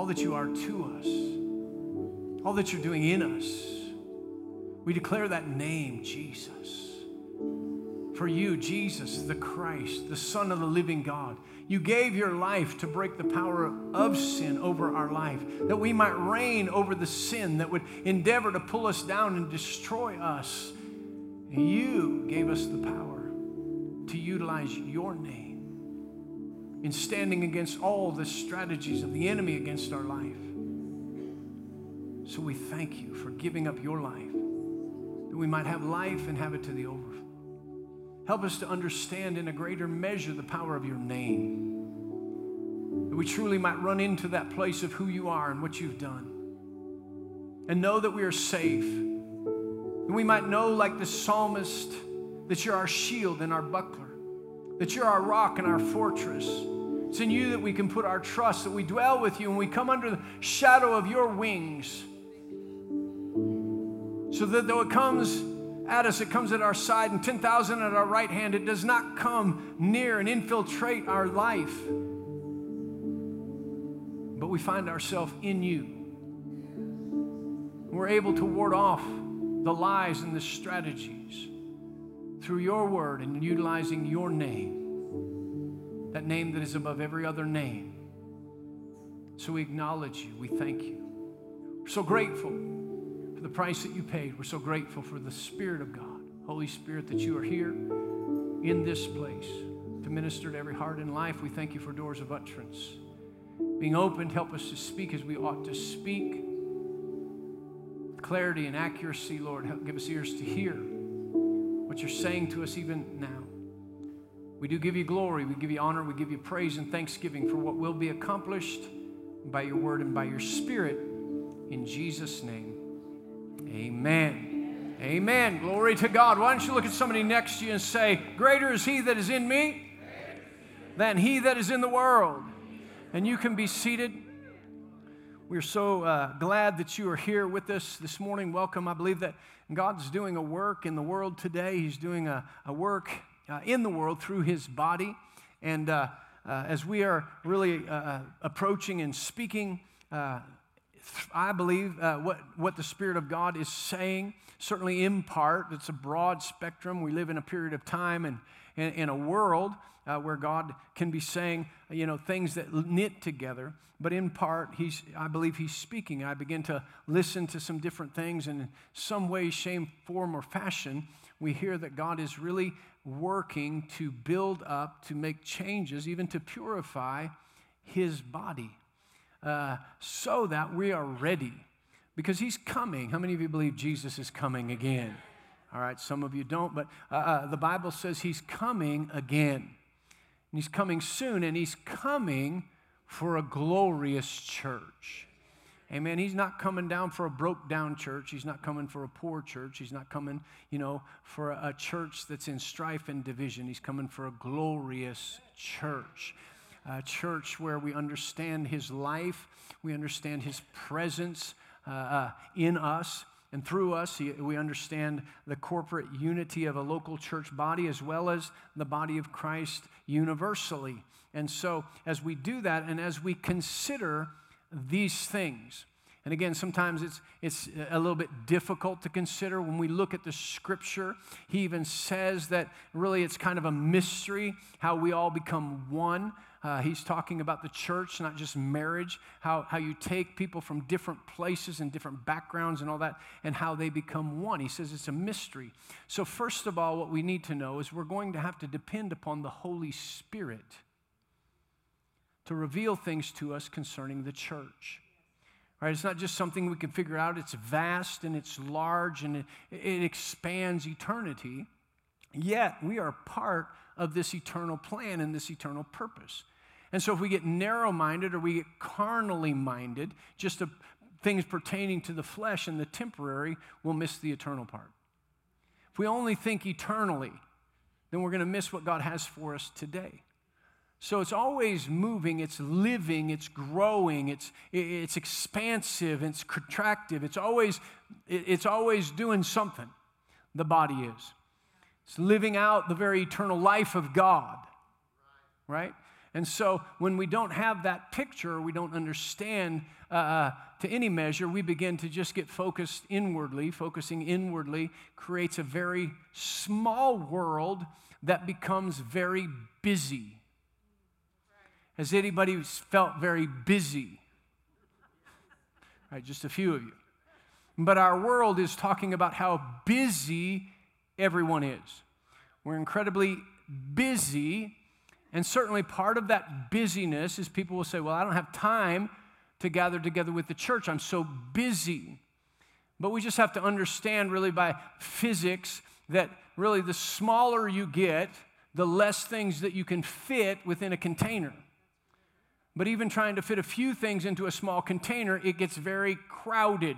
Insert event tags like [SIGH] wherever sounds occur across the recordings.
all that you are to us, all that you're doing in us. We declare that name, Jesus. For you, Jesus, the Christ, the Son of the living God, you gave your life to break the power of sin over our life, that we might reign over the sin that would endeavor to pull us down and destroy us. You gave us the power to utilize your name in standing against all the strategies of the enemy against our life. So we thank you for giving up your life, that we might have life and have it to the overflow. Help us to understand in a greater measure the power of your name, that we truly might run into that place of who you are and what you've done, and know that we are safe. That we might know, like the psalmist, that you're our shield and our buckler that you're our rock and our fortress. It's in you that we can put our trust, that we dwell with you and we come under the shadow of your wings. So that though it comes at us, it comes at our side, and 10,000 at our right hand, it does not come near and infiltrate our life. But we find ourselves in you. We're able to ward off the lies and the strategies through your word and utilizing your name, that name that is above every other name. So we acknowledge you. We thank you. We're so grateful for the price that you paid. We're so grateful for the Spirit of God, Holy Spirit, that you are here in this place to minister to every heart and life. We thank you for doors of utterance being opened. Help us to speak as we ought to speak. Clarity and accuracy, Lord. Help give us ears to hear what you're saying to us even now. We do give you glory, we give you honor, we give you praise and thanksgiving for what will be accomplished by your word and by your spirit. In Jesus' name, amen. Amen. Glory to God. Why don't you look at somebody next to you and say, Greater is he that is in me than he that is in the world. And you can be seated. We're so uh, glad that you are here with us this morning. Welcome. I believe that God's doing a work in the world today. He's doing a, a work uh, in the world through His body. And uh, uh as we are really uh, uh, approaching and speaking, I believe what, what the Spirit of God is saying, certainly in part, it's a broad spectrum. We live in a period of time and in, in a world uh, where God can be saying, you know, things that knit together. But in part, he's, I believe he's speaking. I begin to listen to some different things, and in some way, shape, form, or fashion, we hear that God is really working to build up, to make changes, even to purify his body, uh, so that we are ready. Because he's coming. How many of you believe Jesus is coming again? All right, some of you don't, but uh, uh, the Bible says he's coming again. And he's coming soon, and he's coming for a glorious church. Amen. He's not coming down for a broke down church. He's not coming for a poor church. He's not coming, you know, for a, church that's in strife and division. He's coming for a glorious church. A church where we understand his life, we understand his presence uh, uh, in us, and through us, we understand the corporate unity of a local church body as well as the body of Christ universally. And so, as we do that and as we consider these things, and again, sometimes it's, it's a little bit difficult to consider when we look at the scripture. He even says that really it's kind of a mystery how we all become one. Uh, he's talking about the church, not just marriage, how, how you take people from different places and different backgrounds and all that, and how they become one. He says it's a mystery. So, first of all, what we need to know is we're going to have to depend upon the Holy Spirit to reveal things to us concerning the church. Right? It's not just something we can figure out. It's vast and it's large and it, it expands eternity. Yet we are part of this eternal plan and this eternal purpose. And so if we get narrow minded or we get carnally minded, just to things pertaining to the flesh and the temporary, we'll miss the eternal part. If we only think eternally, then we're going to miss what God has for us today. So it's always moving, it's living, it's growing, it's, it's expansive, it's contractive, it's always, it's always doing something, the body is. It's living out the very eternal life of God, right? And so when we don't have that picture, we don't understand uh, uh, to any measure, we begin to just get focused inwardly. Focusing inwardly creates a very small world that becomes very busy. Has anybody felt very busy? Right, just a few of you. But our world is talking about how busy everyone is. We're incredibly busy, and certainly part of that busyness is people will say, Well, I don't have time to gather together with the church, I'm so busy. But we just have to understand, really, by physics, that really the smaller you get, the less things that you can fit within a container. But even trying to fit a few things into a small container, it gets very crowded.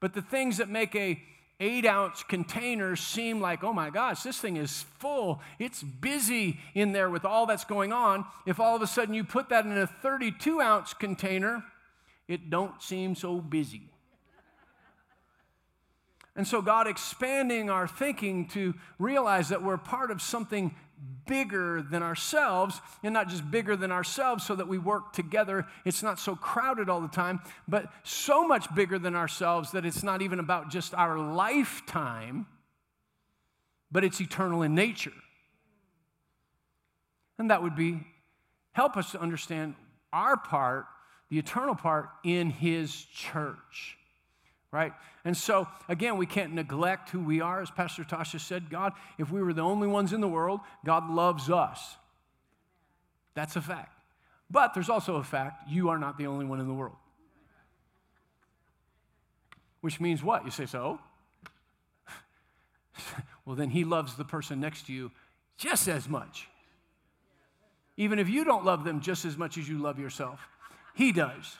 But the things that make a eight ounce container seem like, oh my gosh, this thing is full. It's busy in there with all that's going on. If all of a sudden you put that in a 32 ounce container, it don't seem so busy. And so, God expanding our thinking to realize that we're part of something bigger than ourselves, and not just bigger than ourselves so that we work together. It's not so crowded all the time, but so much bigger than ourselves that it's not even about just our lifetime, but it's eternal in nature. And that would be help us to understand our part, the eternal part in His church right? And so, again, we can't neglect who we are. As Pastor Tasha said, God, if we were the only ones in the world, God loves us. That's a fact. But there's also a fact you are not the only one in the world. Which means what? You say, so? [LAUGHS] well, then he loves the person next to you just as much. Even if you don't love them just as much as you love yourself, he does.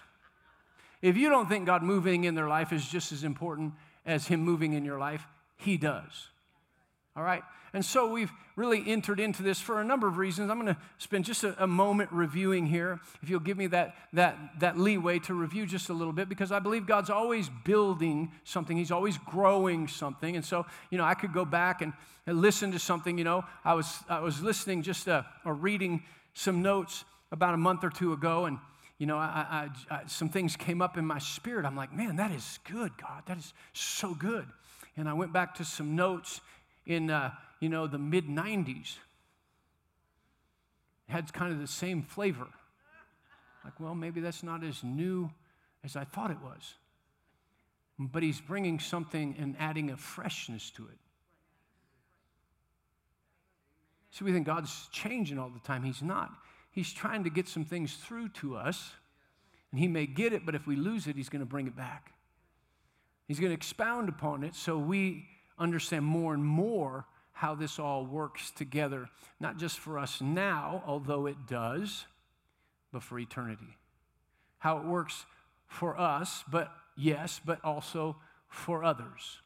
If you don't think God moving in their life is just as important as Him moving in your life, He does. All right? And so we've really entered into this for a number of reasons. I'm going to spend just a, a, moment reviewing here. If you'll give me that, that, that leeway to review just a little bit, because I believe God's always building something, He's always growing something. And so, you know, I could go back and, listen to something. You know, I was, I was listening just or reading some notes about a month or two ago, and you know, I, I, I, some things came up in my spirit. I'm like, man, that is good, God. That is so good. And I went back to some notes in, uh, you know, the mid 90s. It had kind of the same flavor. Like, well, maybe that's not as new as I thought it was. But he's bringing something and adding a freshness to it. See, we think God's changing all the time. He's not. He's trying to get some things through to us, and He may get it, but if we lose it, He's going to bring it back. He's going to expound upon it so we understand more and more how this all works together, not just for us now, although it does, but for eternity. How it works for us, but yes, but also for others.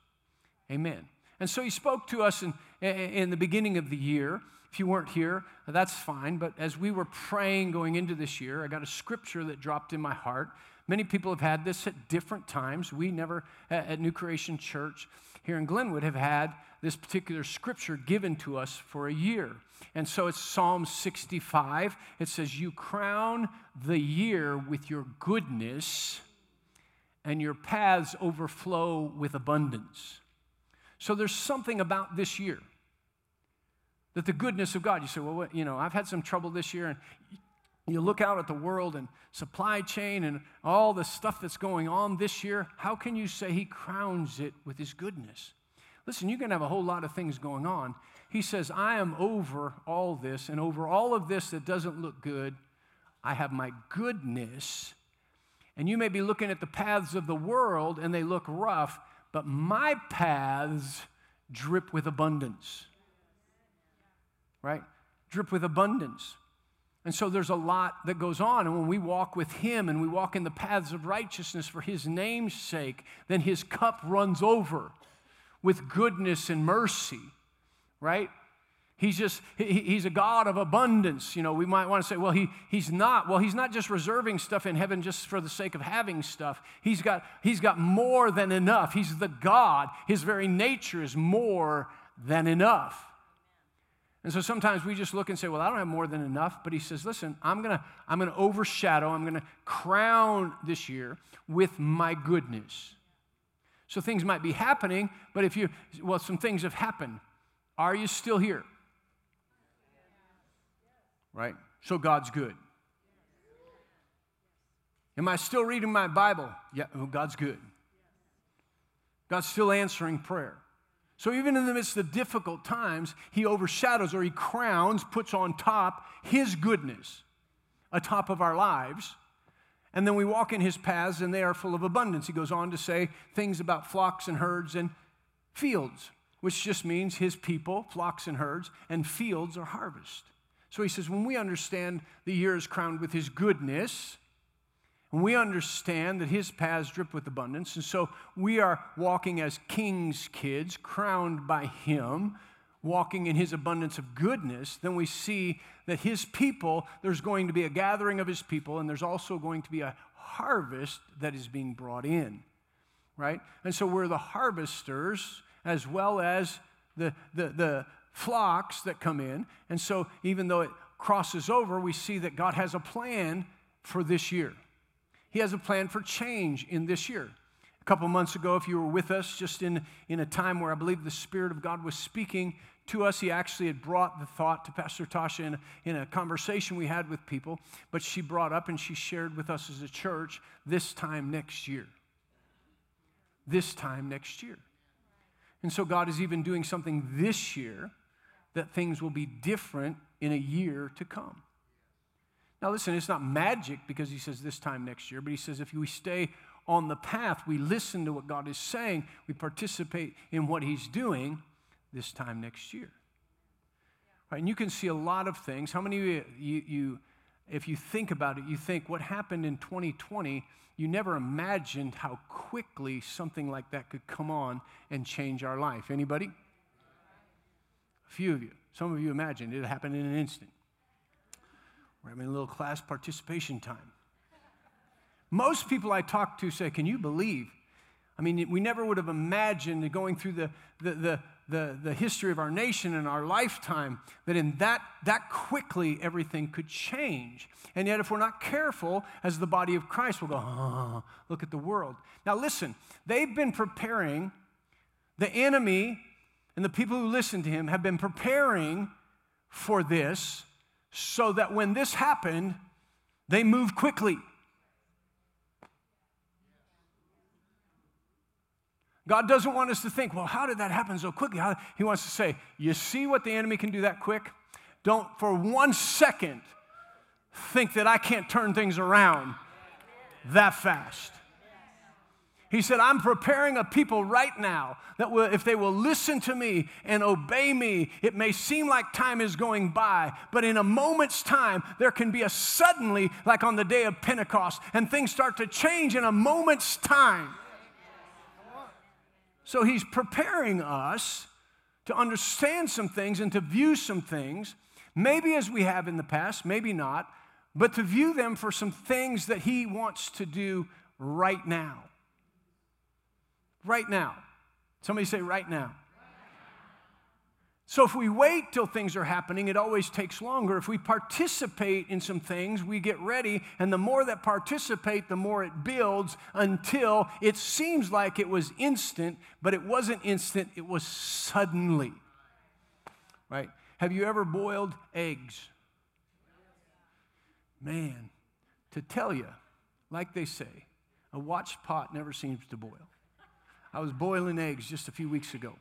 Amen. And so he spoke to us in, in the beginning of the year if you weren't here, that's fine. But as we were praying going into this year, I got a scripture that dropped in my heart. Many people have had this at different times. We never, at New Creation Church here in Glenwood, have had this particular scripture given to us for a year. And so it's Psalm 65. It says, You crown the year with your goodness, and your paths overflow with abundance. So there's something about this year that the goodness of God, you say, well, what, you know, I've had some trouble this year, and you look out at the world and supply chain and all the stuff that's going on this year, how can you say He crowns it with His goodness? Listen, you can have a whole lot of things going on. He says, I am over all this, and over all of this that doesn't look good, I have my goodness. And you may be looking at the paths of the world and they look rough, but my paths drip with abundance right? Drip with abundance. And so there's a lot that goes on. And when we walk with Him and we walk in the paths of righteousness for His name's sake, then His cup runs over with goodness and mercy, right? He's just, he, he's a God of abundance. You know, we might want to say, well, he, he's not. Well, he's not just reserving stuff in heaven just for the sake of having stuff. He's got, he's got more than enough. He's the God. His very nature is more than enough. And so sometimes we just look and say, well, I don't have more than enough. But he says, listen, I'm going to I'm going to overshadow, I'm going to crown this year with my goodness. So things might be happening, but if you, well, some things have happened. Are you still here? Right? So God's good. Am I still reading my Bible? Yeah, well, God's good. God's still answering prayer. So even in the midst of difficult times, He overshadows or He crowns, puts on top His goodness atop of our lives. And then we walk in His paths and they are full of abundance. He goes on to say things about flocks and herds and fields, which just means His people, flocks and herds, and fields are harvest. So He says, when we understand the year is crowned with His goodness, we understand that his paths drip with abundance. And so we are walking as king's kids, crowned by him, walking in his abundance of goodness. Then we see that his people, there's going to be a gathering of his people, and there's also going to be a harvest that is being brought in, right? And so we're the harvesters as well as the, the, the flocks that come in. And so even though it crosses over, we see that God has a plan for this year. He has a plan for change in this year. A couple months ago, if you were with us, just in, in a time where I believe the Spirit of God was speaking to us, he actually had brought the thought to Pastor Tasha in in a conversation we had with people, but she brought up and she shared with us as a church this time next year. This time next year. And so God is even doing something this year that things will be different in a year to come. Now, listen, it's not magic because he says this time next year, but he says if we stay on the path, we listen to what God is saying, we participate in what he's doing this time next year. Right, and you can see a lot of things. How many of you, you, you, if you think about it, you think what happened in 2020, you never imagined how quickly something like that could come on and change our life. Anybody? A few of you. Some of you imagined it happened in an instant. We're having a little class participation time. Most people I talk to say, Can you believe? I mean, we never would have imagined going through the, the, the, the, the history of our nation and our lifetime that in that, that quickly everything could change. And yet, if we're not careful, as the body of Christ, we'll go, oh, look at the world. Now, listen, they've been preparing, the enemy and the people who listen to him have been preparing for this so that when this happened, they moved quickly. God doesn't want us to think, well, how did that happen so quickly? How, he wants to say, you see what the enemy can do that quick? Don't for one second think that I can't turn things around that fast. He said, I'm preparing a people right now that will, if they will listen to me and obey me, it may seem like time is going by, but in a moment's time, there can be a suddenly, like on the day of Pentecost, and things start to change in a moment's time. So he's preparing us to understand some things and to view some things, maybe as we have in the past, maybe not, but to view them for some things that he wants to do right now right now. Somebody say, right now. So, if we wait till things are happening, it always takes longer. If we participate in some things, we get ready, and the more that participate, the more it builds until it seems like it was instant, but it wasn't instant, it was suddenly. Right? Have you ever boiled eggs? Man, to tell you, like they say, a watched pot never seems to boil. I was boiling eggs just a few weeks ago.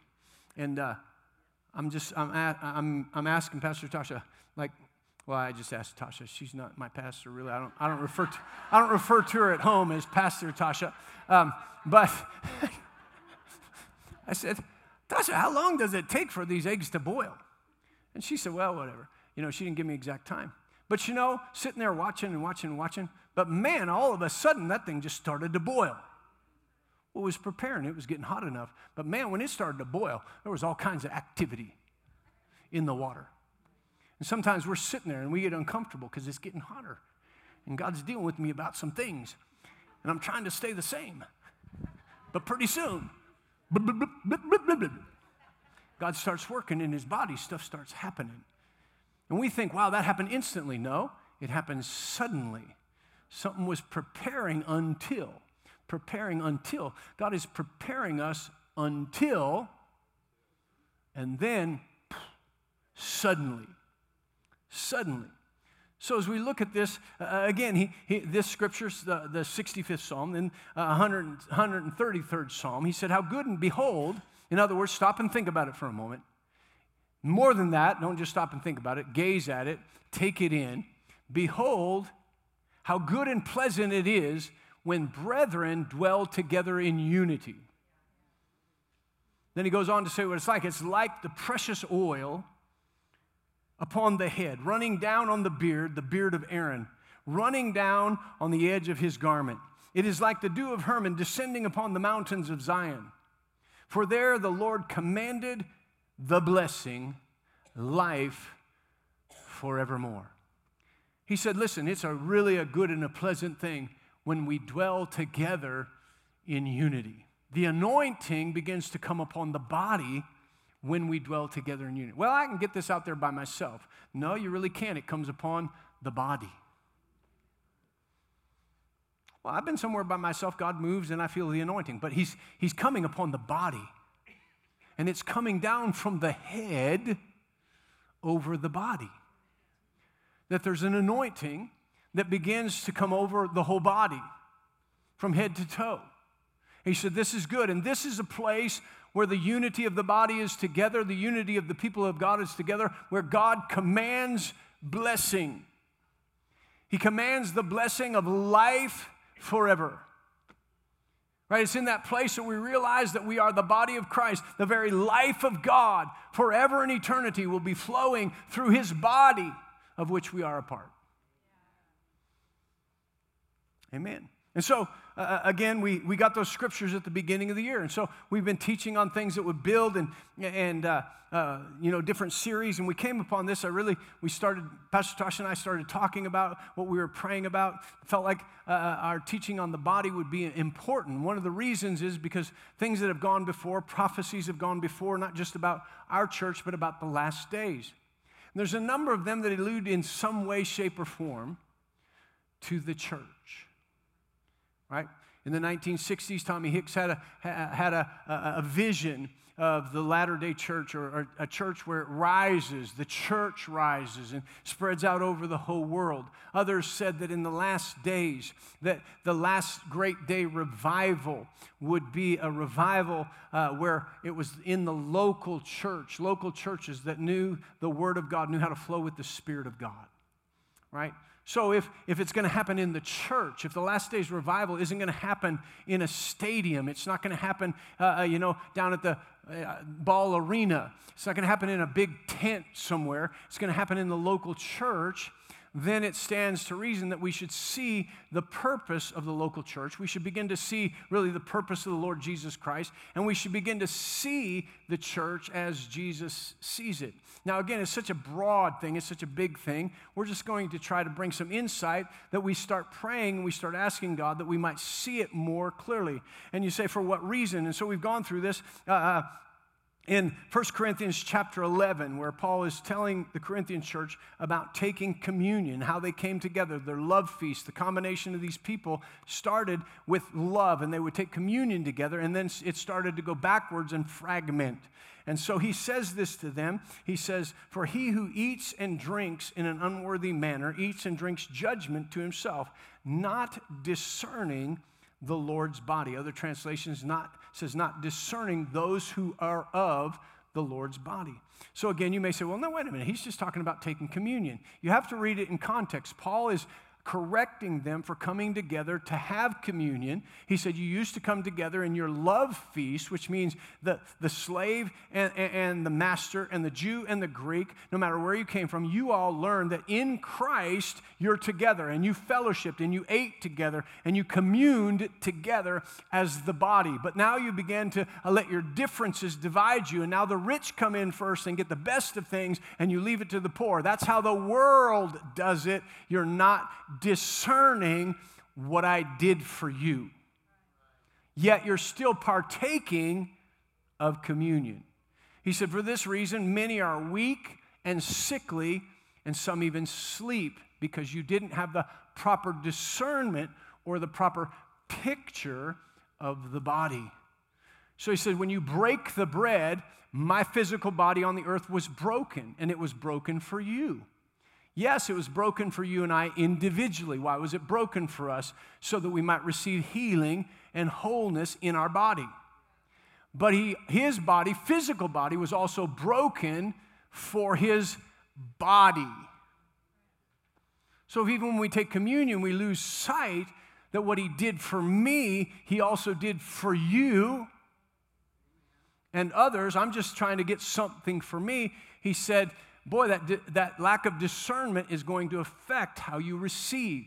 And uh, I'm just, I'm, I'm, I'm asking Pastor Tasha, like, well, I just asked Tasha. She's not my pastor, really. I don't, I don't, refer, to, I don't refer to her at home as Pastor Tasha. Um, but [LAUGHS] I said, Tasha, how long does it take for these eggs to boil? And she said, well, whatever. You know, she didn't give me exact time. But you know, sitting there watching and watching and watching, but man, all of a sudden that thing just started to boil. Was preparing, it was getting hot enough. But man, when it started to boil, there was all kinds of activity in the water. And sometimes we're sitting there and we get uncomfortable because it's getting hotter. And God's dealing with me about some things. And I'm trying to stay the same. But pretty soon, God starts working in his body, stuff starts happening. And we think, wow, that happened instantly. No, it happened suddenly. Something was preparing until, preparing until. God is preparing us until, and then suddenly. Suddenly. So as we look at this, uh, again, he, he, this scripture, the, the 65th Psalm, then uh, 100, 133rd Psalm, he said, How good and behold, in other words, stop and think about it for a moment. More than that, don't just stop and think about it, gaze at it, take it in. Behold, how good and pleasant it is when brethren dwell together in unity. Then he goes on to say what it's like. It's like the precious oil upon the head, running down on the beard, the beard of Aaron, running down on the edge of his garment. It is like the dew of Hermon descending upon the mountains of Zion. For there the Lord commanded the blessing, life forevermore. He said, Listen, it's a really a good and a pleasant thing when we dwell together in unity. The anointing begins to come upon the body when we dwell together in unity. Well, I can get this out there by myself. No, you really can't. It comes upon the body. Well, I've been somewhere by myself, God moves and I feel the anointing, but he's, he's coming upon the body. And it's coming down from the head over the body. That there's an anointing that begins to come over the whole body from head to toe. He said, This is good. And this is a place where the unity of the body is together, the unity of the people of God is together, where God commands blessing. He commands the blessing of life forever. Right? It's in that place that we realize that we are the body of Christ. The very life of God forever and eternity will be flowing through his body of which we are a part. Amen. And so, uh, uh, again, we, we got those scriptures at the beginning of the year. And so we've been teaching on things that would build and, and uh, uh, you know, different series. And we came upon this. I really, we started, Pastor Tosh and I started talking about what we were praying about. Felt like uh, uh, our teaching on the body would be important. One of the reasons is because things that have gone before, prophecies have gone before, not just about our church, but about the last days. And there's a number of them that allude in some way, shape, or form to the church right? In the 1960s, Tommy Hicks had a, had a, a, vision of the latter day church or, or, a church where it rises, the church rises and spreads out over the whole world. Others said that in the last days, that the last great day revival would be a revival uh, where it was in the local church, local churches that knew the Word of God, knew how to flow with the Spirit of God, right? So, if, if it's going to happen in the church, if the last days revival isn't going to happen in a stadium, it's not going to happen, uh, uh, you know, down at the uh, ball arena, it's not going to happen in a big tent somewhere, it's going to happen in the local church, then it stands to reason that we should see the purpose of the local church. We should begin to see really the purpose of the Lord Jesus Christ, and we should begin to see the church as Jesus sees it. Now, again, it's such a broad thing, it's such a big thing. We're just going to try to bring some insight that we start praying and we start asking God that we might see it more clearly. And you say, for what reason? And so we've gone through this. Uh, uh in 1 Corinthians chapter 11, where Paul is telling the Corinthian church about taking communion, how they came together, their love feast. The combination of these people started with love, and they would take communion together, and then it started to go backwards and fragment. And so he says this to them. He says, For he who eats and drinks in an unworthy manner eats and drinks judgment to himself, not discerning the Lord's body. Other translations not says not discerning those who are of the Lord's body. So again, you may say, well, no, wait a minute. He's just talking about taking communion. You have to read it in context. Paul is correcting them for coming together to have communion. He said, You used to come together in your love feast, which means the, the slave and, and the master and the Jew and the Greek, no matter where you came from, you all learned that in Christ you're together and you fellowshipped and you ate together and you communed together as the body. But now you begin to uh, let your differences divide you, and now the rich come in first and get the best of things and you leave it to the poor. That's how the world does it. You're not discerning what I did for you. Yet you're still partaking of communion. He said, For this reason, many are weak and sickly, and some even sleep because you didn't have the proper discernment or the proper picture of the body. So he said, when you break the bread, my physical body on the earth was broken, and it was broken for you. Yes, it was broken for you and I individually. Why was it broken for us? So that we might receive healing and wholeness in our body. But he, his body, physical body, was also broken for his body. So even when we take communion, we lose sight that what he did for me, he also did for you and others. I'm just trying to get something for me. He said, Boy, that, that lack of discernment is going to affect how you receive.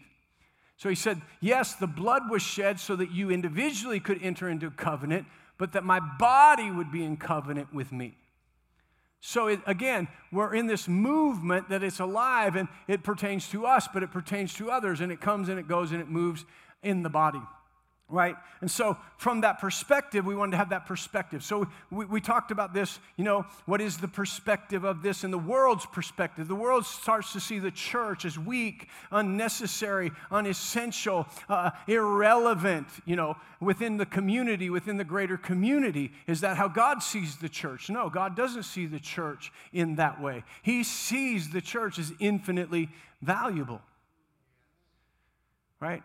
So he said, Yes, the blood was shed so that you individually could enter into covenant, but that my body would be in covenant with me. So it, again, we're in this movement that it's alive and it pertains to us, but it pertains to others, and it comes and it goes and it moves in the body right? And so, from that perspective, we wanted to have that perspective. So, we, we, talked about this, you know, what is the perspective of this in the world's perspective? The world starts to see the church as weak, unnecessary, unessential, uh, irrelevant, you know, within the community, within the greater community. Is that how God sees the church? No, God doesn't see the church in that way. He sees the church as infinitely valuable, right?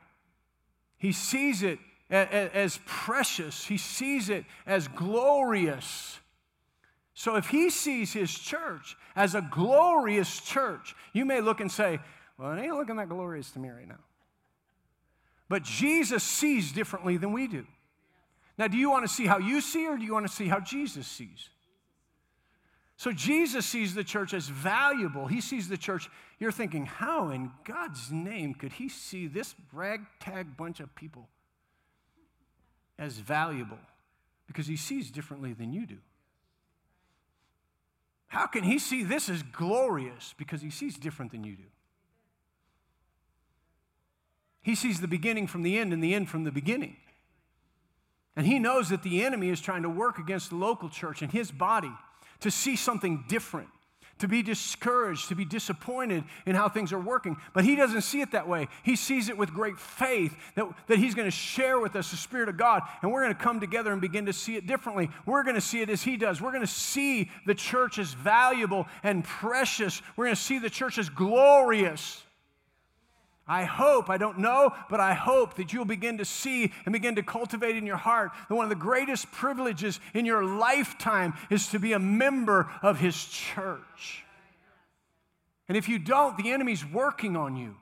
He sees it as precious, he sees it as glorious. So if he sees his church as a glorious church, you may look and say, Well, it ain't looking that glorious to me right now. But Jesus sees differently than we do. Now, do you want to see how you see, or do you want to see how Jesus sees? So, Jesus sees the church as valuable. He sees the church. You're thinking, how in God's name could he see this ragtag bunch of people as valuable because he sees differently than you do. How can he see this as glorious? Because he sees different than you do. He sees the beginning from the end and the end from the beginning. And he knows that the enemy is trying to work against the local church and his body to see something different to be discouraged, to be disappointed in how things are working. But he doesn't see it that way. He sees it with great faith that, that he's going to share with us the Spirit of God, and we're going to come together and begin to see it differently. We're going to see it as he does. We're going to see the church as valuable and precious. We're going to see the church as glorious. I hope, I don't know, but I hope that you'll begin to see and begin to cultivate in your heart that one of the greatest privileges in your lifetime is to be a member of His church. And if you don't, the enemy's working on you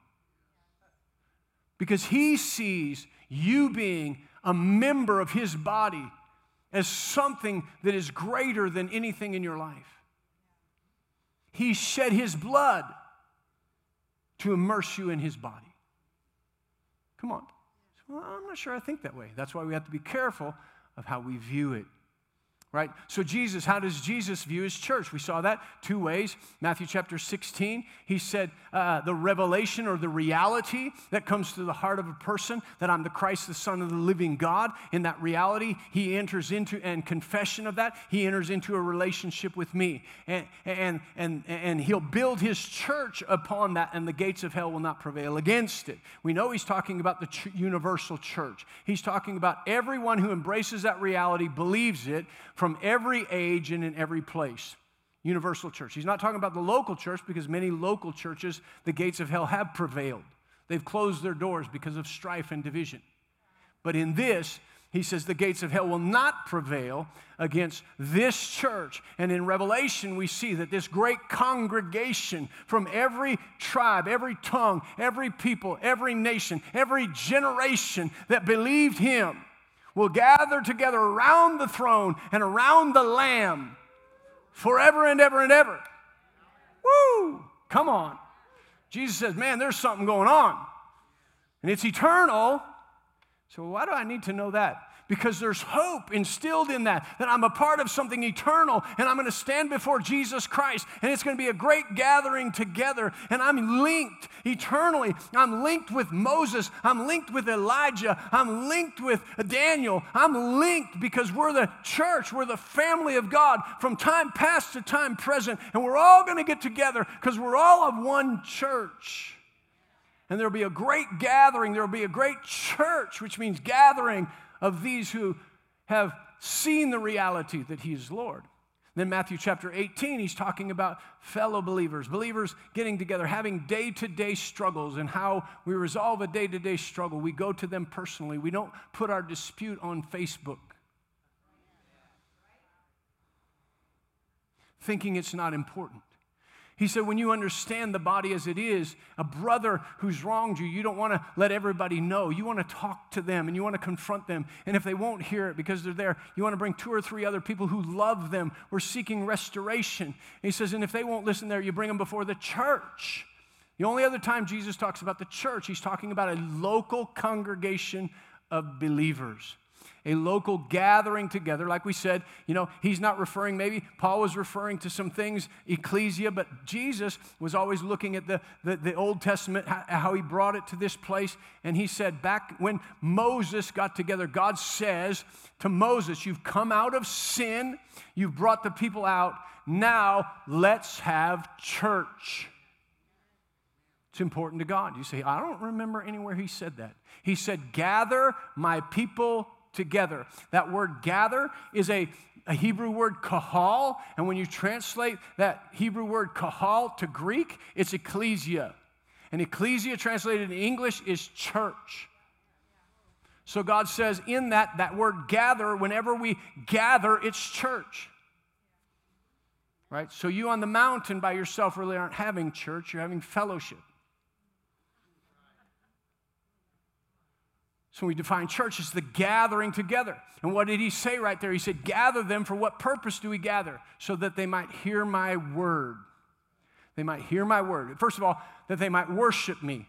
because he sees you being a member of His body as something that is greater than anything in your life. He shed His blood to immerse you in his body. Come on. Well, I'm not sure I think that way. That's why we have to be careful of how we view it right? So, Jesus, how does Jesus view his church? We saw that two ways. Matthew chapter 16, he said, uh, the revelation or the reality that comes to the heart of a person that I'm the Christ, the Son of the living God. In that reality, he enters into, and confession of that, he enters into a relationship with me. And, and, and, and he'll build his church upon that, and the gates of hell will not prevail against it. We know he's talking about the ch- universal church. He's talking about everyone who embraces that reality, believes it from every age and in every place. Universal church. He's not talking about the local church because many local churches, the gates of hell have prevailed. They've closed their doors because of strife and division. But in this, he says the gates of hell will not prevail against this church. And in Revelation, we see that this great congregation from every tribe, every tongue, every people, every nation, every generation that believed him will gather together around the throne and around the Lamb forever and ever and ever. Woo! Come on. Jesus says, Man, there's something going on. And it's eternal. So, why do I need to know that? Because there's hope instilled in that, that I'm a part of something eternal and I'm going to stand before Jesus Christ and it's going to be a great gathering together and I'm linked eternally. I'm linked with Moses. I'm linked with Elijah. I'm linked with Daniel. I'm linked because we're the church. We're the family of God from time past to time present and we're all going to get together because we're all of one church. And there'll be a great gathering. There'll be a great church, which means gathering of these who have seen the reality that He is Lord. Then, Matthew chapter 18, he's talking about fellow believers, believers getting together, having day to day struggles, and how we resolve a day to day struggle. We go to them personally, we don't put our dispute on Facebook, thinking it's not important. He said, when you understand the body as it is, a brother who's wronged you, you don't want to let everybody know. You want to talk to them and you want to confront them. And if they won't hear it because they're there, you want to bring two or three other people who love them. We're seeking restoration. And he says, and if they won't listen there, you bring them before the church. The only other time Jesus talks about the church, he's talking about a local congregation of believers a local gathering together. Like we said, you know, he's not referring, maybe Paul was referring to some things, ecclesia, but Jesus was always looking at the, the, the, Old Testament, how he brought it to this place. And he said, back when Moses got together, God says to Moses, You've come out of sin, you've brought the people out, now let's have church. It's important to God. You say, I don't remember anywhere he said that. He said, Gather my people together. That word gather is a, a Hebrew word kahal, and when you translate that Hebrew word kahal to Greek, it's ecclesia. And ecclesia translated in English is church. So God says in that, that word gather, whenever we gather, it's church. Right? So you on the mountain by yourself really aren't having church, you're having fellowship. So we define church as the gathering together. And what did he say right there? He said, Gather them for what purpose do we gather? So that they might hear my word. They might hear my word. First of all, that they might worship me.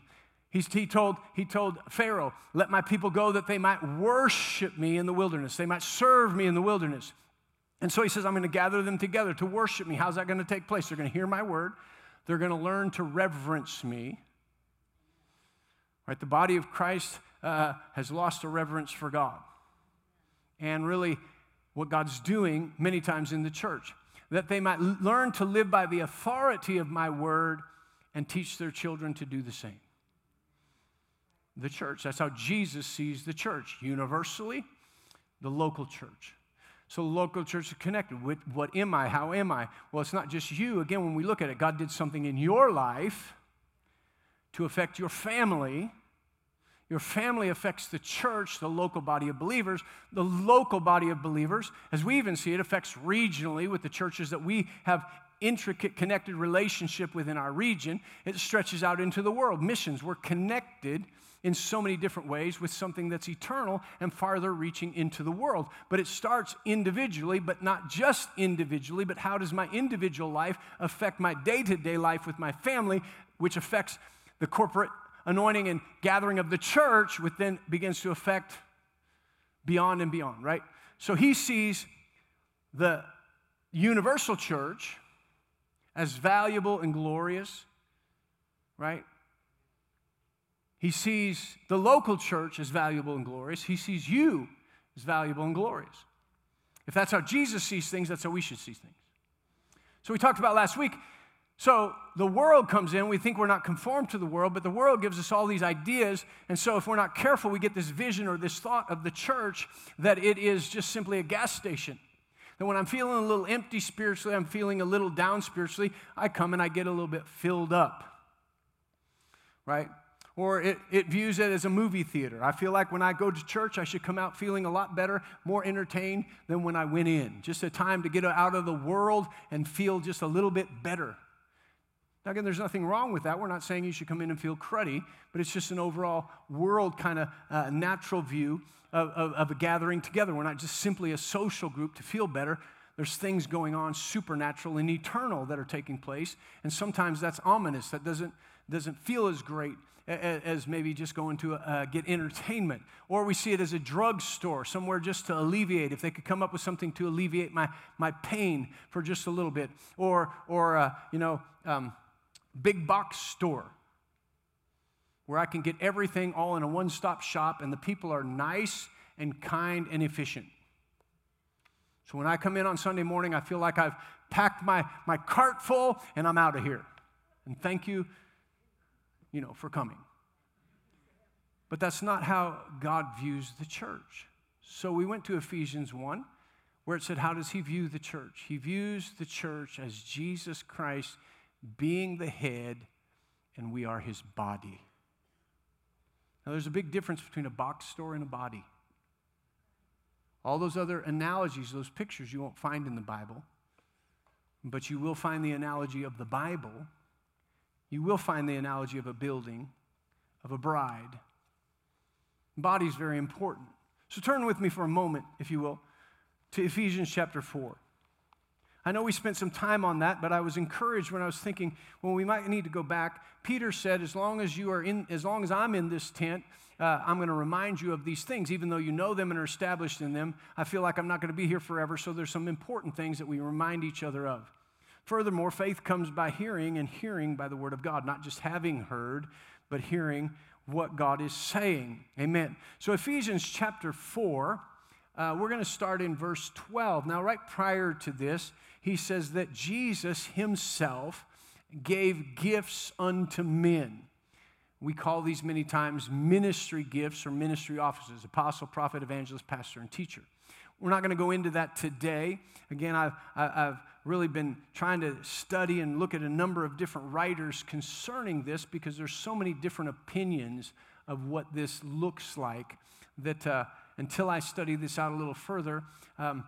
He's, he, told, he told Pharaoh, Let my people go that they might worship me in the wilderness. They might serve me in the wilderness. And so he says, I'm going to gather them together to worship me. How's that going to take place? They're going to hear my word, they're going to learn to reverence me. Right? The body of Christ uh, has lost a reverence for God. And really, what God's doing many times in the church, that they might learn to live by the authority of my word and teach their children to do the same. The church, that's how Jesus sees the church universally, the local church. So local church is connected with what am I? How am I? Well, it's not just you. Again, when we look at it, God did something in your life to affect your family your family affects the church, the local body of believers. The local body of believers, as we even see it, affects regionally with the churches that we have intricate connected relationship within our region. It stretches out into the world. Missions, we're connected in so many different ways with something that's eternal and farther reaching into the world. But it starts individually, but not just individually, but how does my individual life affect my day to day life with my family, which affects the corporate anointing and gathering of the church, which then begins to affect beyond and beyond, right? So he sees the universal church as valuable and glorious, right? He sees the local church as valuable and glorious. He sees you as valuable and glorious. If that's how Jesus sees things, that's how we should see things. So we talked about last week so the world comes in, we think we're not conformed to the world, but the world gives us all these ideas. And so if we're not careful, we get this vision or this thought of the church that it is just simply a gas station. That when I'm feeling a little empty spiritually, I'm feeling a little down spiritually, I come and I get a little bit filled up. Right? Or it, it views it as a movie theater. I feel like when I go to church, I should come out feeling a lot better, more entertained than when I went in. Just a time to get out of the world and feel just a little bit better. Now, again, there's nothing wrong with that. We're not saying you should come in and feel cruddy, but it's just an overall world kind of uh, natural view of, of, of a gathering together. We're not just simply a social group to feel better. There's things going on supernatural and eternal that are taking place. And sometimes that's ominous. That doesn't, doesn't feel as great as maybe just going to uh, get entertainment, or we see it as a drugstore, somewhere just to alleviate, if they could come up with something to alleviate my, my pain for just a little bit, or, or uh, you know, um, big box store where I can get everything all in a one stop shop and the people are nice and kind and efficient. So when I come in on Sunday morning, I feel like I've packed my, my cart full and I'm out of here. And thank you, you know, for coming. But that's not how God views the church. So we went to Ephesians 1, where it said, How does he view the church? He views the church as Jesus Christ being the head, and we are his body. Now, there's a big difference between a box store and a body. All those other analogies, those pictures, you won't find in the Bible, but you will find the analogy of the Bible. You will find the analogy of a building, of a bride. Body is very important. So turn with me for a moment, if you will, to Ephesians chapter 4. I know we spent some time on that, but I was encouraged when I was thinking, well, we might need to go back. Peter said, as long as you are in, as long as I'm in this tent, uh, I'm going to remind you of these things, even though you know them and are established in them. I feel like I'm not going to be here forever, so there's some important things that we remind each other of. Furthermore, faith comes by hearing, and hearing by the word of God, not just having heard, but hearing what God is saying. Amen. So, Ephesians chapter 4, uh, we're going to start in verse 12. Now, right prior to this, he says that Jesus himself gave gifts unto men. We call these many times ministry gifts or ministry offices apostle, prophet, evangelist, pastor, and teacher. We're not going to go into that today. Again, I've, I've really been trying to study and look at a number of different writers concerning this because there's so many different opinions of what this looks like that uh, until I study this out a little further, um,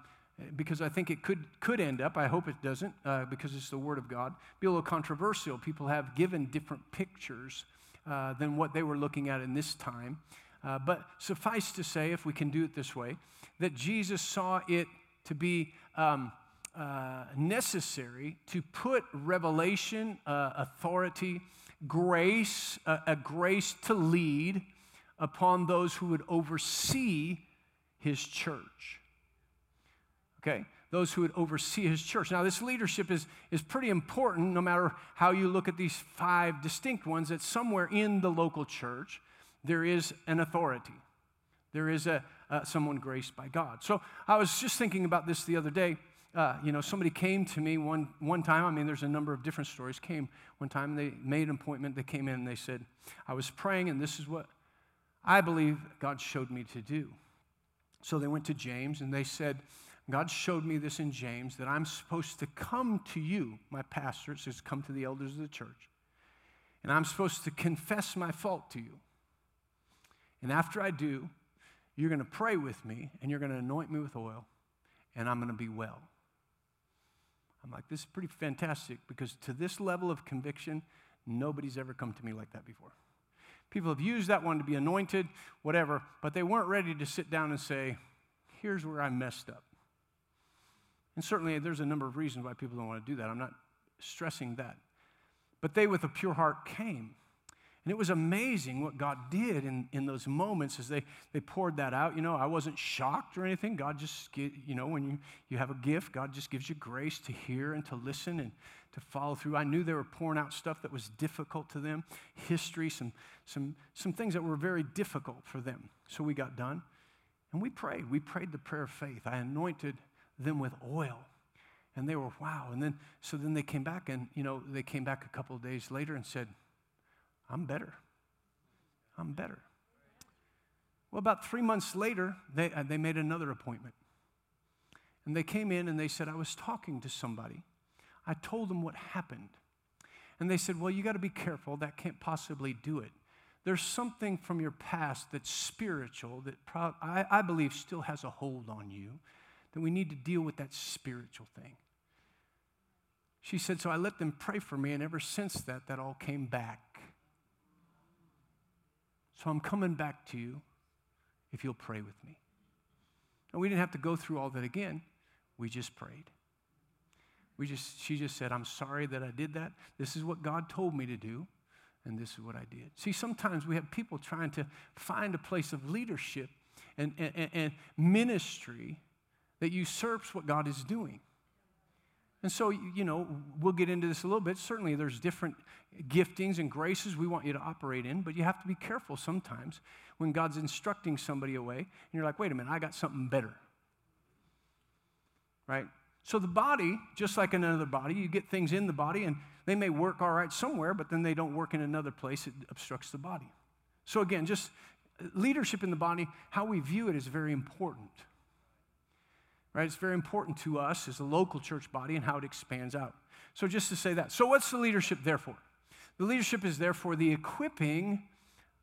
because I think it could, could end up, I hope it doesn't, uh, because it's the Word of God, be a little controversial. People have given different pictures uh, than what they were looking at in this time. Uh, but suffice to say, if we can do it this way, that Jesus saw it to be um, uh, necessary to put revelation, uh, authority, grace, a grace to lead upon those who would oversee his church okay? Those who would oversee his church. Now, this leadership is, is pretty important no matter how you look at these five distinct ones, that somewhere in the local church, there is an authority. There is a, uh, someone graced by God. So I was just thinking about this the other day. Uh, you know, somebody came to me one, one time. I mean, there's a number of different stories. Came one time, they made an appointment. They came in and they said, I was praying, and this is what I believe God showed me to do. So they went to James and they said, God showed me this in James that I'm supposed to come to you, my pastor, it says, come to the elders of the church, and I'm supposed to confess my fault to you. And after I do, you're going to pray with me and you're going to anoint me with oil, and I'm going to be well. I'm like, this is pretty fantastic because to this level of conviction, nobody's ever come to me like that before. People have used that one to be anointed, whatever, but they weren't ready to sit down and say, here's where I messed up. And certainly there's a number of reasons why people don't want to do that. I'm not stressing that. But they, with a pure heart, came. And it was amazing what God did in, in those moments as they, they poured that out. You know, I wasn't shocked or anything. God just, you know, when you, you have a gift, God just gives you grace to hear and to listen and to follow through. I knew they were pouring out stuff that was difficult to them, history, some, some, some things that were very difficult for them. So we got done and we prayed. We prayed the prayer of faith. I anointed them with oil. And they were, wow. And then, so then they came back and, you know, they came back a couple of days later and said, I'm better. I'm better. Well, about three months later, they, uh, they made another appointment. And they came in and they said, I was talking to somebody. I told them what happened. And they said, Well, you got to be careful. That can't possibly do it. There's something from your past that's spiritual that pro- I, I believe still has a hold on you that we need to deal with that spiritual thing. She said, So I let them pray for me, and ever since that, that all came back. So I'm coming back to you if you'll pray with me. And we didn't have to go through all that again. We just prayed. We just, she just said, I'm sorry that I did that. This is what God told me to do. and this is what I did. See, sometimes we have people trying to find a place of leadership and, and, and ministry that usurps what God is doing. And so, you know, we'll get into this a little bit. Certainly, there's different giftings and graces we want you to operate in, but you have to be careful sometimes when God's instructing somebody away and you're like, wait a minute, I got something better. Right? So, the body, just like another body, you get things in the body and they may work all right somewhere, but then they don't work in another place. It obstructs the body. So, again, just uh, leadership in the body, how we view it is very important right? It's very important to us as a local church body and how it expands out. So, just to say that. So, what's the leadership there for? The leadership is there for the equipping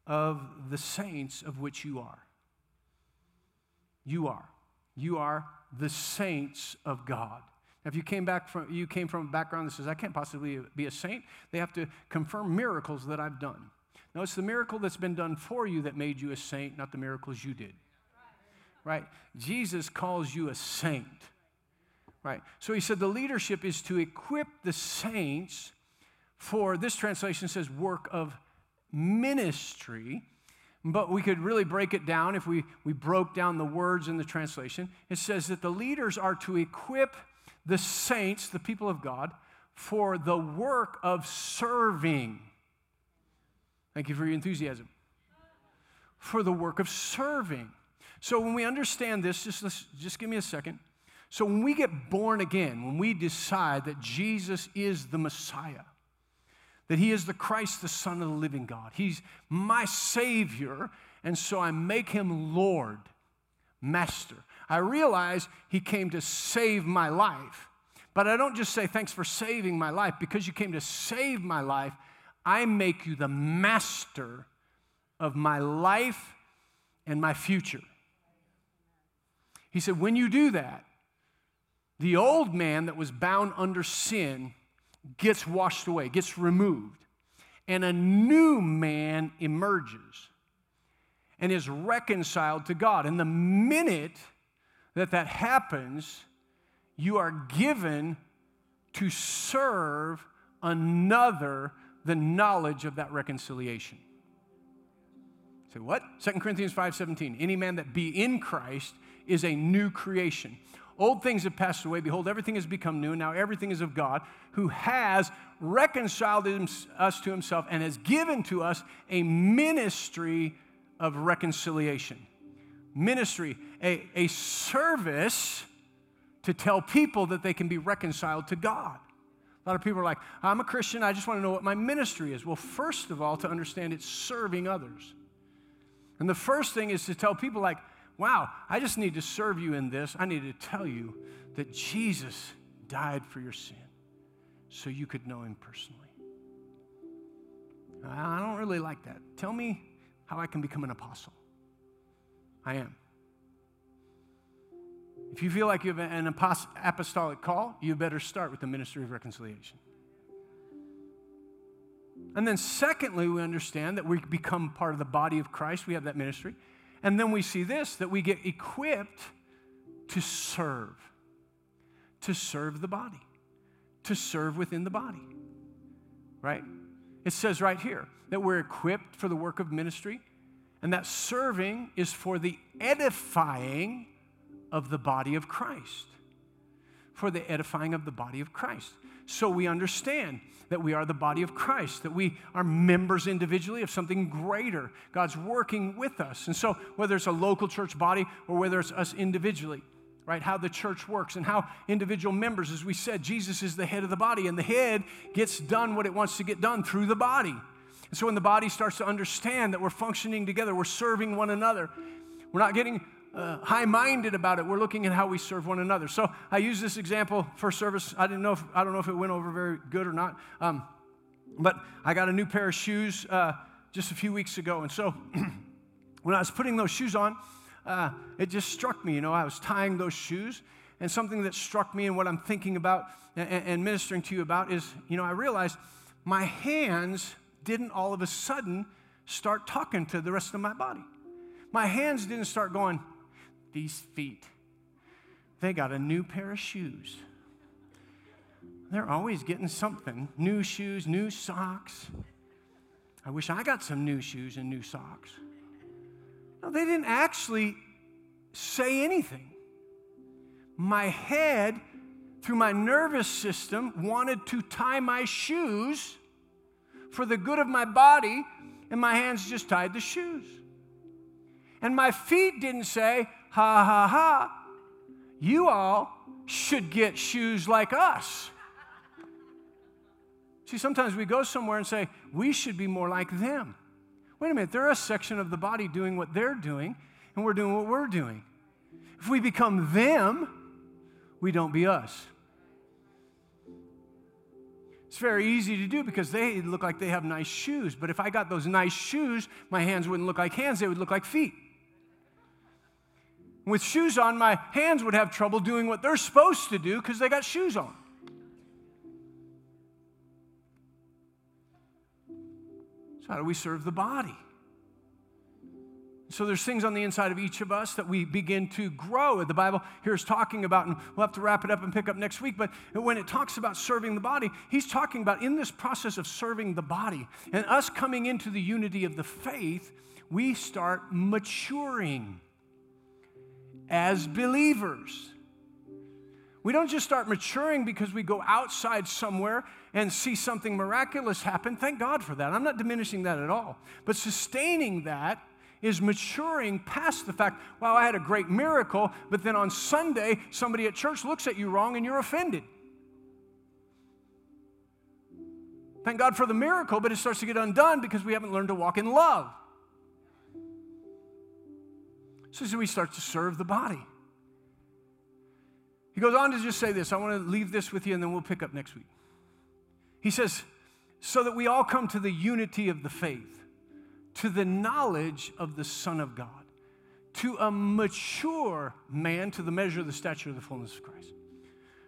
of the saints of which you are. You are. You are the saints of God. Now, if you came back from you came from a background that says I can't possibly be a saint, they have to confirm miracles that I've done. No, it's the miracle that's been done for you that made you a saint, not the miracles you did right? Jesus calls you a saint, right? So he said the leadership is to equip the saints for, this translation says, work of ministry. But we could really break it down if we, we broke down the words in the translation. It says that the leaders are to equip the saints, the people of God, for the work of serving. Thank you for your enthusiasm. For the work of serving. So when we understand this, just, just give me a second. So when we get born again, when we decide that Jesus is the Messiah, that he is the Christ, the Son of the living God, he's my Savior, and so I make him Lord, Master. I realize he came to save my life. But I don't just say, thanks for saving my life. Because you came to save my life, I make you the master of my life and my future. He said, when you do that, the old man that was bound under sin gets washed away, gets removed, and a new man emerges and is reconciled to God. And the minute that that happens, you are given to serve another the knowledge of that reconciliation. Say what? 2 Corinthians 5:17. Any man that be in Christ is a new creation. Old things have passed away. Behold, everything has become new. Now everything is of God, who has reconciled us to himself and has given to us a ministry of reconciliation. Ministry, a, a service to tell people that they can be reconciled to God. A lot of people are like, I'm a Christian, I just want to know what my ministry is. Well, first of all, to understand it's serving others. And the first thing is to tell people, like, wow, I just need to serve you in this. I need to tell you that Jesus died for your sin so you could know him personally. I don't really like that. Tell me how I can become an apostle. I am. If you feel like you have an apostolic call, you better start with the ministry of reconciliation. And then, secondly, we understand that we become part of the body of Christ. We have that ministry. And then we see this that we get equipped to serve, to serve the body, to serve within the body, right? It says right here that we're equipped for the work of ministry, and that serving is for the edifying of the body of Christ. For the edifying of the body of Christ. So we understand that we are the body of Christ, that we are members individually of something greater. God's working with us. And so, whether it's a local church body or whether it's us individually, right? How the church works and how individual members, as we said, Jesus is the head of the body, and the head gets done what it wants to get done through the body. And so, when the body starts to understand that we're functioning together, we're serving one another, we're not getting uh, high minded about it. We're looking at how we serve one another. So I use this example for service. I didn't know if, I don't know if it went over very good or not. Um, but I got a new pair of shoes uh, just a few weeks ago. And so [CLEARS THROAT] when I was putting those shoes on, uh, it just struck me. You know, I was tying those shoes. And something that struck me and what I'm thinking about and, and ministering to you about is, you know, I realized my hands didn't all of a sudden start talking to the rest of my body. My hands didn't start going, these feet. They got a new pair of shoes. They're always getting something new shoes, new socks. I wish I got some new shoes and new socks. No, they didn't actually say anything. My head, through my nervous system, wanted to tie my shoes for the good of my body, and my hands just tied the shoes. And my feet didn't say, ha ha ha, you all should get shoes like us. See, sometimes we go somewhere and say, we should be more like them. Wait a minute, they're a section of the body doing what they're doing, and we're doing what we're doing. If we become them, we don't be us. It's very easy to do because they look like they have nice shoes. But if I got those nice shoes, my hands wouldn't look like hands, they would look like feet. With shoes on, my hands would have trouble doing what they're supposed to do because they got shoes on. So, how do we serve the body? So there's things on the inside of each of us that we begin to grow. The Bible here is talking about, and we'll have to wrap it up and pick up next week, but when it talks about serving the body, he's talking about in this process of serving the body and us coming into the unity of the faith, we start maturing as believers. We don't just start maturing because we go outside somewhere and see something miraculous happen. Thank God for that. I'm not diminishing that at all. But sustaining that is maturing past the fact, wow, I had a great miracle, but then on Sunday, somebody at church looks at you wrong and you're offended. Thank God for the miracle, but it starts to get undone because we haven't learned to walk in love. So, so we start to serve the body. He goes on to just say this. I want to leave this with you and then we'll pick up next week. He says, so that we all come to the unity of the faith, to the knowledge of the Son of God, to a mature man, to the measure of the stature of the fullness of Christ.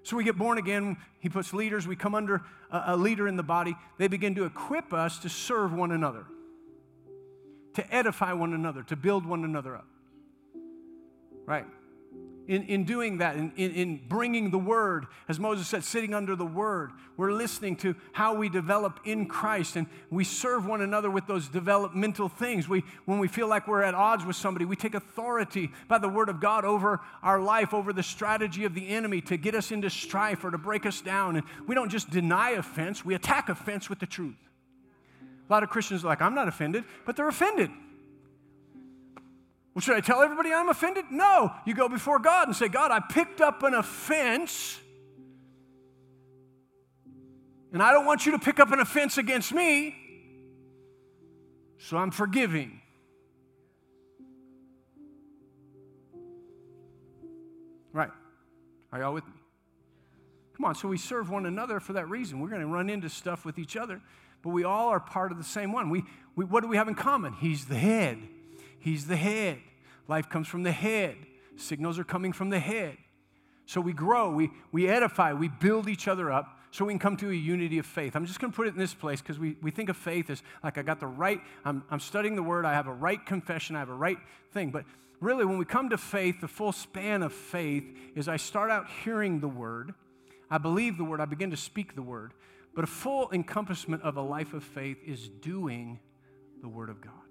So we get born again. He puts leaders. We come under a, a leader in the body. They begin to equip us to serve one another, to edify one another, to build one another up. Right? In, in doing that, in, in, in, bringing the word, as Moses said, sitting under the word, we're listening to how we develop in Christ and we serve one another with those developmental things. We, when we feel like we're at odds with somebody, we take authority by the word of God over our life, over the strategy of the enemy to get us into strife or to break us down. And we don't just deny offense, we attack offense with the truth. A lot of Christians are like, I'm not offended, but they're offended. Well, should I tell everybody I'm offended? No. You go before God and say, God, I picked up an offense, and I don't want you to pick up an offense against me, so I'm forgiving. Right. Are y'all with me? Come on, so we serve one another for that reason. We're going to run into stuff with each other, but we all are part of the same one. We, we, what do we have in common? He's the head. He's the head. Life comes from the head. Signals are coming from the head. So we grow, we, we edify, we build each other up so we can come to a unity of faith. I'm just going to put it in this place because we, we think of faith as like I got the right, I'm, I'm studying the word, I have a right confession, I have a right thing. But really, when we come to faith, the full span of faith is I start out hearing the word, I believe the word, I begin to speak the word. But a full encompassment of a life of faith is doing the word of God.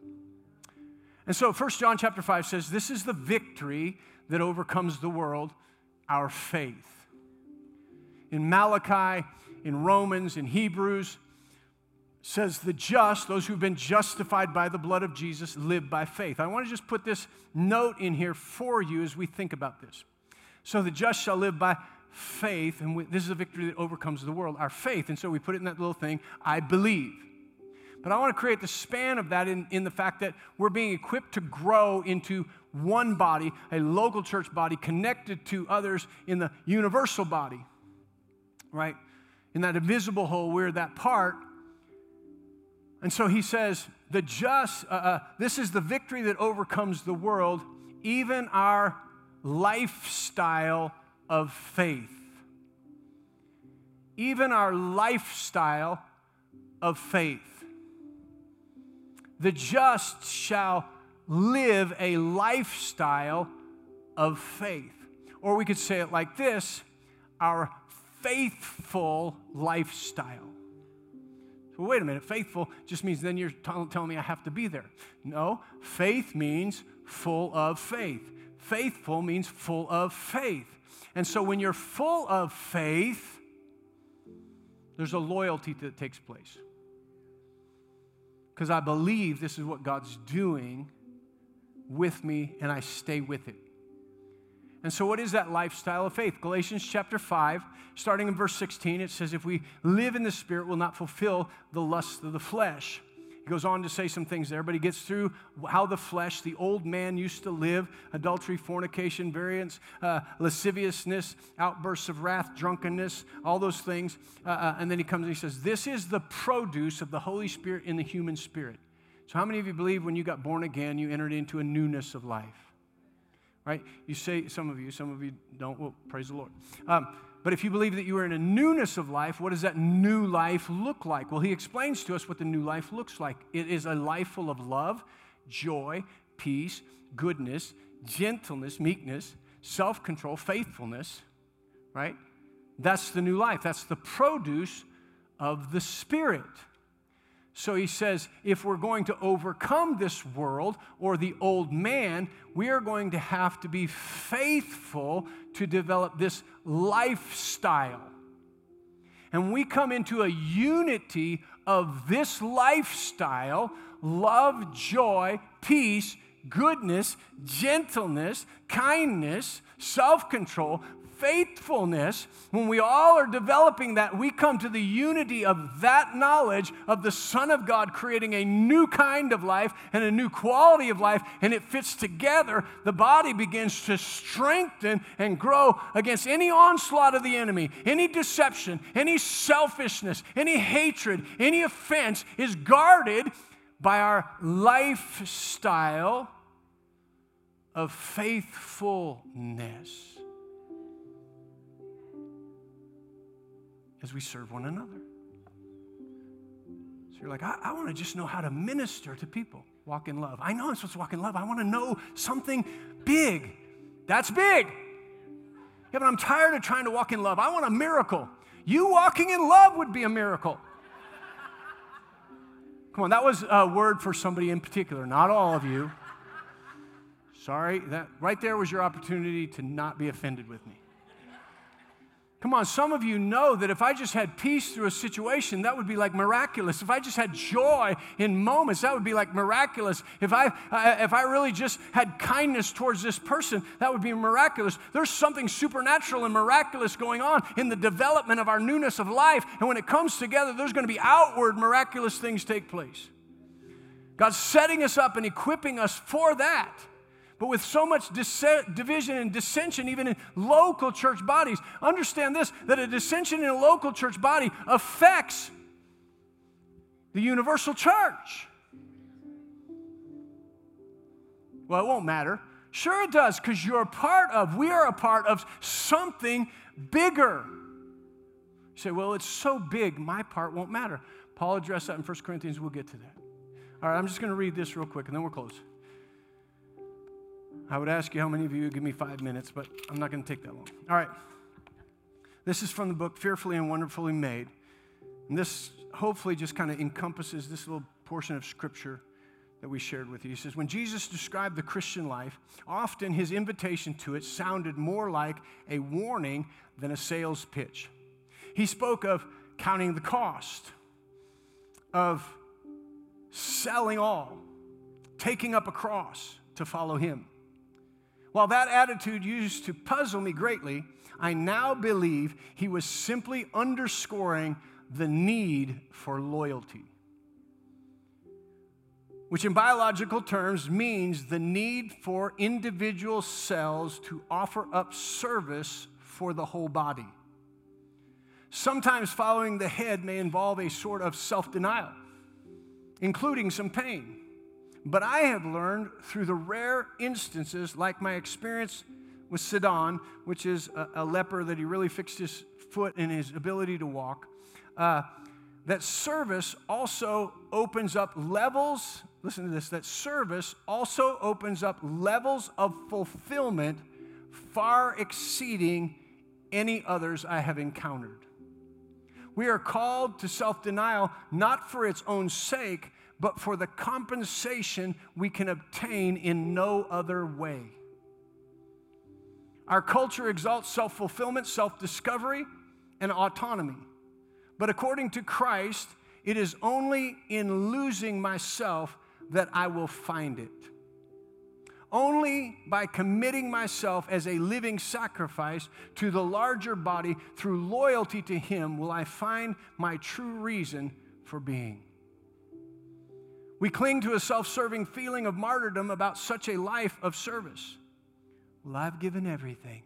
And so 1 John chapter 5 says, This is the victory that overcomes the world, our faith. In Malachi, in Romans, in Hebrews, says the just, those who've been justified by the blood of Jesus, live by faith. I want to just put this note in here for you as we think about this. So the just shall live by faith, and we, this is a victory that overcomes the world, our faith. And so we put it in that little thing, I believe. But I want to create the span of that in, in the fact that we're being equipped to grow into one body, a local church body connected to others in the universal body, right? In that invisible whole, we're that part. And so he says, the just, uh, uh, this is the victory that overcomes the world, even our lifestyle of faith. Even our lifestyle of faith. The just shall live a lifestyle of faith. Or we could say it like this our faithful lifestyle. Wait a minute, faithful just means then you're t- telling me I have to be there. No, faith means full of faith. Faithful means full of faith. And so, when you're full of faith, there's a loyalty that takes place. Because I believe this is what God's doing with me, and I stay with it. And so, what is that lifestyle of faith? Galatians chapter 5, starting in verse 16, it says, If we live in the Spirit, we'll not fulfill the lusts of the flesh. He goes on to say some things there, but he gets through how the flesh, the old man used to live adultery, fornication, variance, uh, lasciviousness, outbursts of wrath, drunkenness, all those things. Uh, uh, and then he comes and he says, This is the produce of the Holy Spirit in the human spirit. So, how many of you believe when you got born again, you entered into a newness of life? right? You say, some of you, some of you don't. Well, praise the Lord. Um, but if you believe that you are in a newness of life, what does that new life look like? Well, he explains to us what the new life looks like. It is a life full of love, joy, peace, goodness, gentleness, meekness, self control, faithfulness, right? That's the new life. That's the produce of the Spirit. So he says, if we're going to overcome this world or the old man, we are going to have to be faithful to develop this lifestyle. And we come into a unity of this lifestyle love, joy, peace, goodness, gentleness, kindness, self control faithfulness, when we all are developing that, we come to the unity of that knowledge of the Son of God creating a new kind of life and a new quality of life, and it fits together. The body begins to strengthen and grow against any onslaught of the enemy, any deception, any selfishness, any hatred, any offense is guarded by our lifestyle of faithfulness. As we serve one another. So you're like, I, I want to just know how to minister to people, walk in love. I know I'm supposed to walk in love. I want to know something big. That's big. Yeah, but I'm tired of trying to walk in love. I want a miracle. You walking in love would be a miracle. Come on, that was a word for somebody in particular, not all of you. Sorry, that right there was your opportunity to not be offended with me. Come on, some of you know that if I just had peace through a situation, that would be like miraculous. If I just had joy in moments, that would be like miraculous. If I, if I really just had kindness towards this person, that would be miraculous. There's something supernatural and miraculous going on in the development of our newness of life. And when it comes together, there's going to be outward miraculous things take place. God's setting us up and equipping us for that. But with so much division and dissension, even in local church bodies, understand this that a dissension in a local church body affects the universal church. Well, it won't matter. Sure, it does, because you're a part of, we are a part of something bigger. You say, well, it's so big, my part won't matter. Paul addressed that in 1 Corinthians. We'll get to that. All right, I'm just going to read this real quick and then we're close. I would ask you how many of you give me five minutes, but I'm not going to take that long. All right. This is from the book Fearfully and Wonderfully Made. And this hopefully just kind of encompasses this little portion of scripture that we shared with you. He says, When Jesus described the Christian life, often his invitation to it sounded more like a warning than a sales pitch. He spoke of counting the cost, of selling all, taking up a cross to follow him. While that attitude used to puzzle me greatly, I now believe he was simply underscoring the need for loyalty, which in biological terms means the need for individual cells to offer up service for the whole body. Sometimes following the head may involve a sort of self denial, including some pain. But I have learned through the rare instances, like my experience with Sadan, which is a, a leper that he really fixed his foot and his ability to walk, uh, that service also opens up levels, listen to this, that service also opens up levels of fulfillment far exceeding any others I have encountered. We are called to self denial not for its own sake, but for the compensation we can obtain in no other way. Our culture exalts self fulfillment, self discovery, and autonomy. But according to Christ, it is only in losing myself that I will find it. Only by committing myself as a living sacrifice to the larger body through loyalty to Him will I find my true reason for being. We cling to a self serving feeling of martyrdom about such a life of service. Well, I've given everything.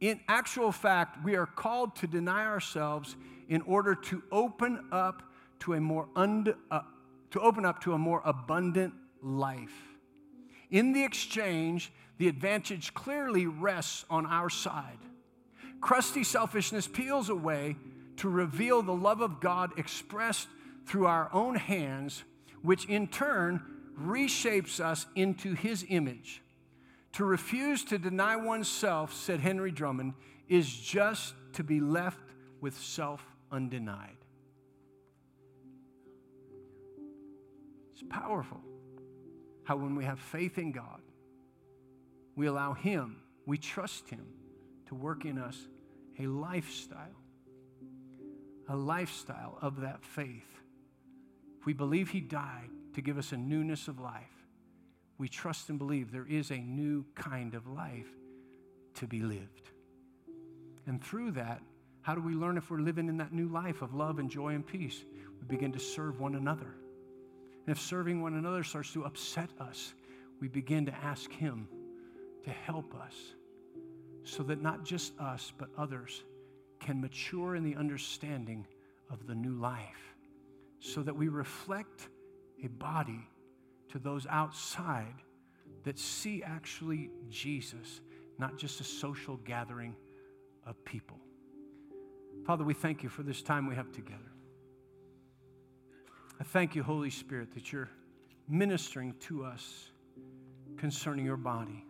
In actual fact, we are called to deny ourselves in order to open up to a more und, uh, to open up to a more abundant life. In the exchange, the advantage clearly rests on our side. Crusty selfishness peels away to reveal the love of God expressed through our own hands, which in turn reshapes us into His image. To refuse to deny oneself, said Henry Drummond, is just to be left with self undenied. It's powerful how, when we have faith in God, we allow Him, we trust Him to work in us a lifestyle, a lifestyle of that faith. We believe He died to give us a newness of life, we trust and believe there is a new kind of life to be lived. And through that, how do we learn if we're living in that new life of love and joy and peace? We begin to serve one another. And if serving one another starts to upset us, we begin to ask Him to help us so that not just us, but others can mature in the understanding of the new life, so that we reflect a body to those outside that see actually Jesus, not just a social gathering of people. Father, we thank you for this time we have together. I thank you, Holy Spirit, that you're ministering to us concerning your body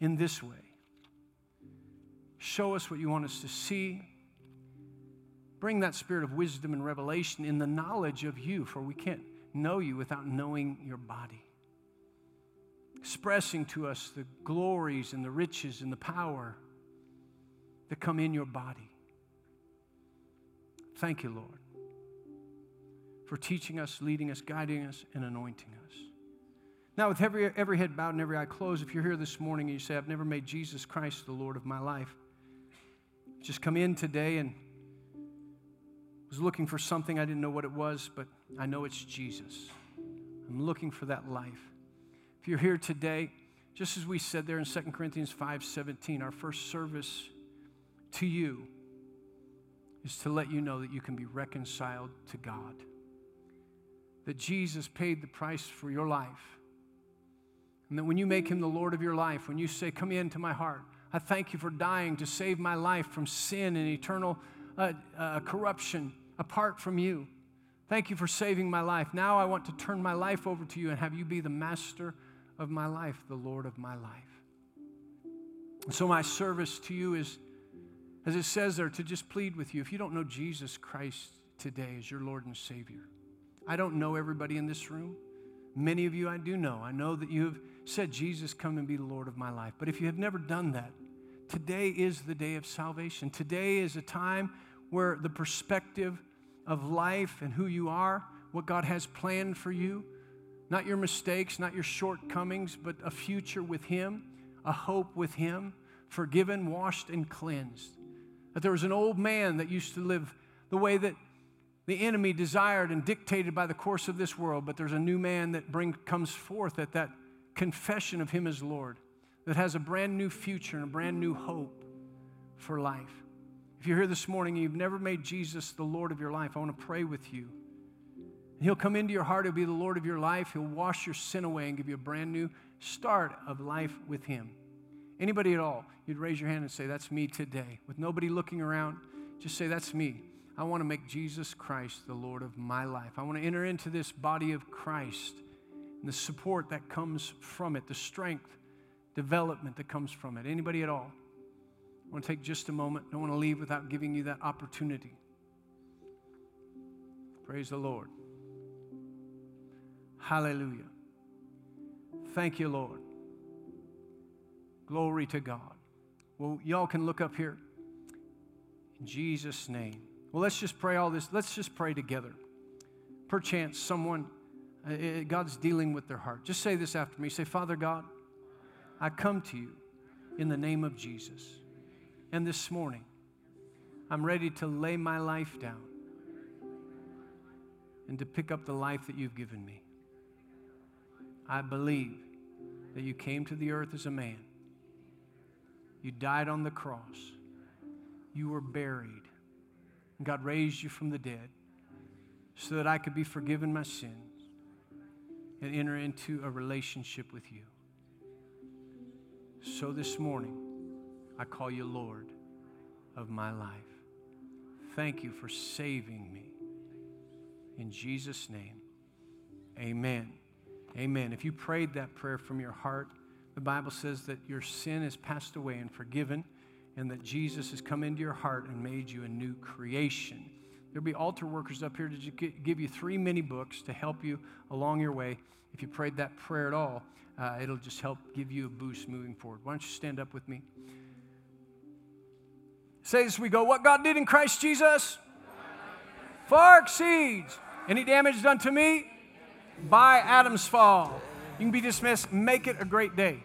in this way. Show us what you want us to see. Bring that spirit of wisdom and revelation in the knowledge of you, for we can't know you without knowing your body. Expressing to us the glories and the riches and the power that come in your body. Thank you, Lord for teaching us, leading us, guiding us, and anointing us. Now, with every, every head bowed and every eye closed, if you're here this morning and you say, I've never made Jesus Christ the Lord of my life, just come in today and was looking for something. I didn't know what it was, but I know it's Jesus. I'm looking for that life. If you're here today, just as we said there in 2 Corinthians 5 17, our first service to you is to let you know that you can be reconciled to God that Jesus paid the price for your life. And that when you make him the Lord of your life, when you say, Come into my heart, I thank you for dying to save my life from sin and eternal uh, uh, corruption apart from you. Thank you for saving my life. Now I want to turn my life over to you and have you be the master of my life, the Lord of my life. And so, my service to you is, as it says there, to just plead with you. If you don't know Jesus Christ today as your Lord and Savior, I don't know everybody in this room. Many of you I do know. I know that you have said, Jesus, come and be the Lord of my life. But if you have never done that, today is the day of salvation. Today is a time where the perspective of life and who you are, what God has planned for you, not your mistakes, not your shortcomings, but a future with Him, a hope with Him, forgiven, washed, and cleansed. That there was an old man that used to live the way that the enemy desired and dictated by the course of this world, but there's a new man that bring, comes forth at that confession of him as Lord that has a brand new future and a brand new hope for life. If you're here this morning and you've never made Jesus the Lord of your life, I want to pray with you. He'll come into your heart, he'll be the Lord of your life, he'll wash your sin away and give you a brand new start of life with him. Anybody at all, you'd raise your hand and say, That's me today. With nobody looking around, just say, That's me. I want to make Jesus Christ the Lord of my life. I want to enter into this body of Christ and the support that comes from it, the strength, development that comes from it. Anybody at all? I want to take just a moment. I don't want to leave without giving you that opportunity. Praise the Lord. Hallelujah. Thank you, Lord. Glory to God. Well, y'all can look up here. In Jesus' name. Well, let's just pray all this. Let's just pray together. Perchance someone, uh, uh, God's dealing with their heart. Just say this after me. Say, Father God, I come to you in the name of Jesus. And this morning, I'm ready to lay my life down and to pick up the life that you've given me. I believe that you came to the earth as a man. You died on the cross. You were buried. And God raised you from the dead so that I could be forgiven my sins and enter into a relationship with you. So this morning, I call you Lord of my life. Thank you for saving me. In Jesus' name, amen. Amen. If you prayed that prayer from your heart, the Bible says that your sin is passed away and forgiven, and that Jesus has come into your heart and made you a new creation. There'll be altar workers up here to give you three mini books to help you along your way. If you prayed that prayer at all, uh, it'll just help give you a boost moving forward. Why don't you stand up with me? Say this we go, what God did in Christ Jesus far exceeds any damage done to me by Adam's fall. You can be dismissed. Make it a great day.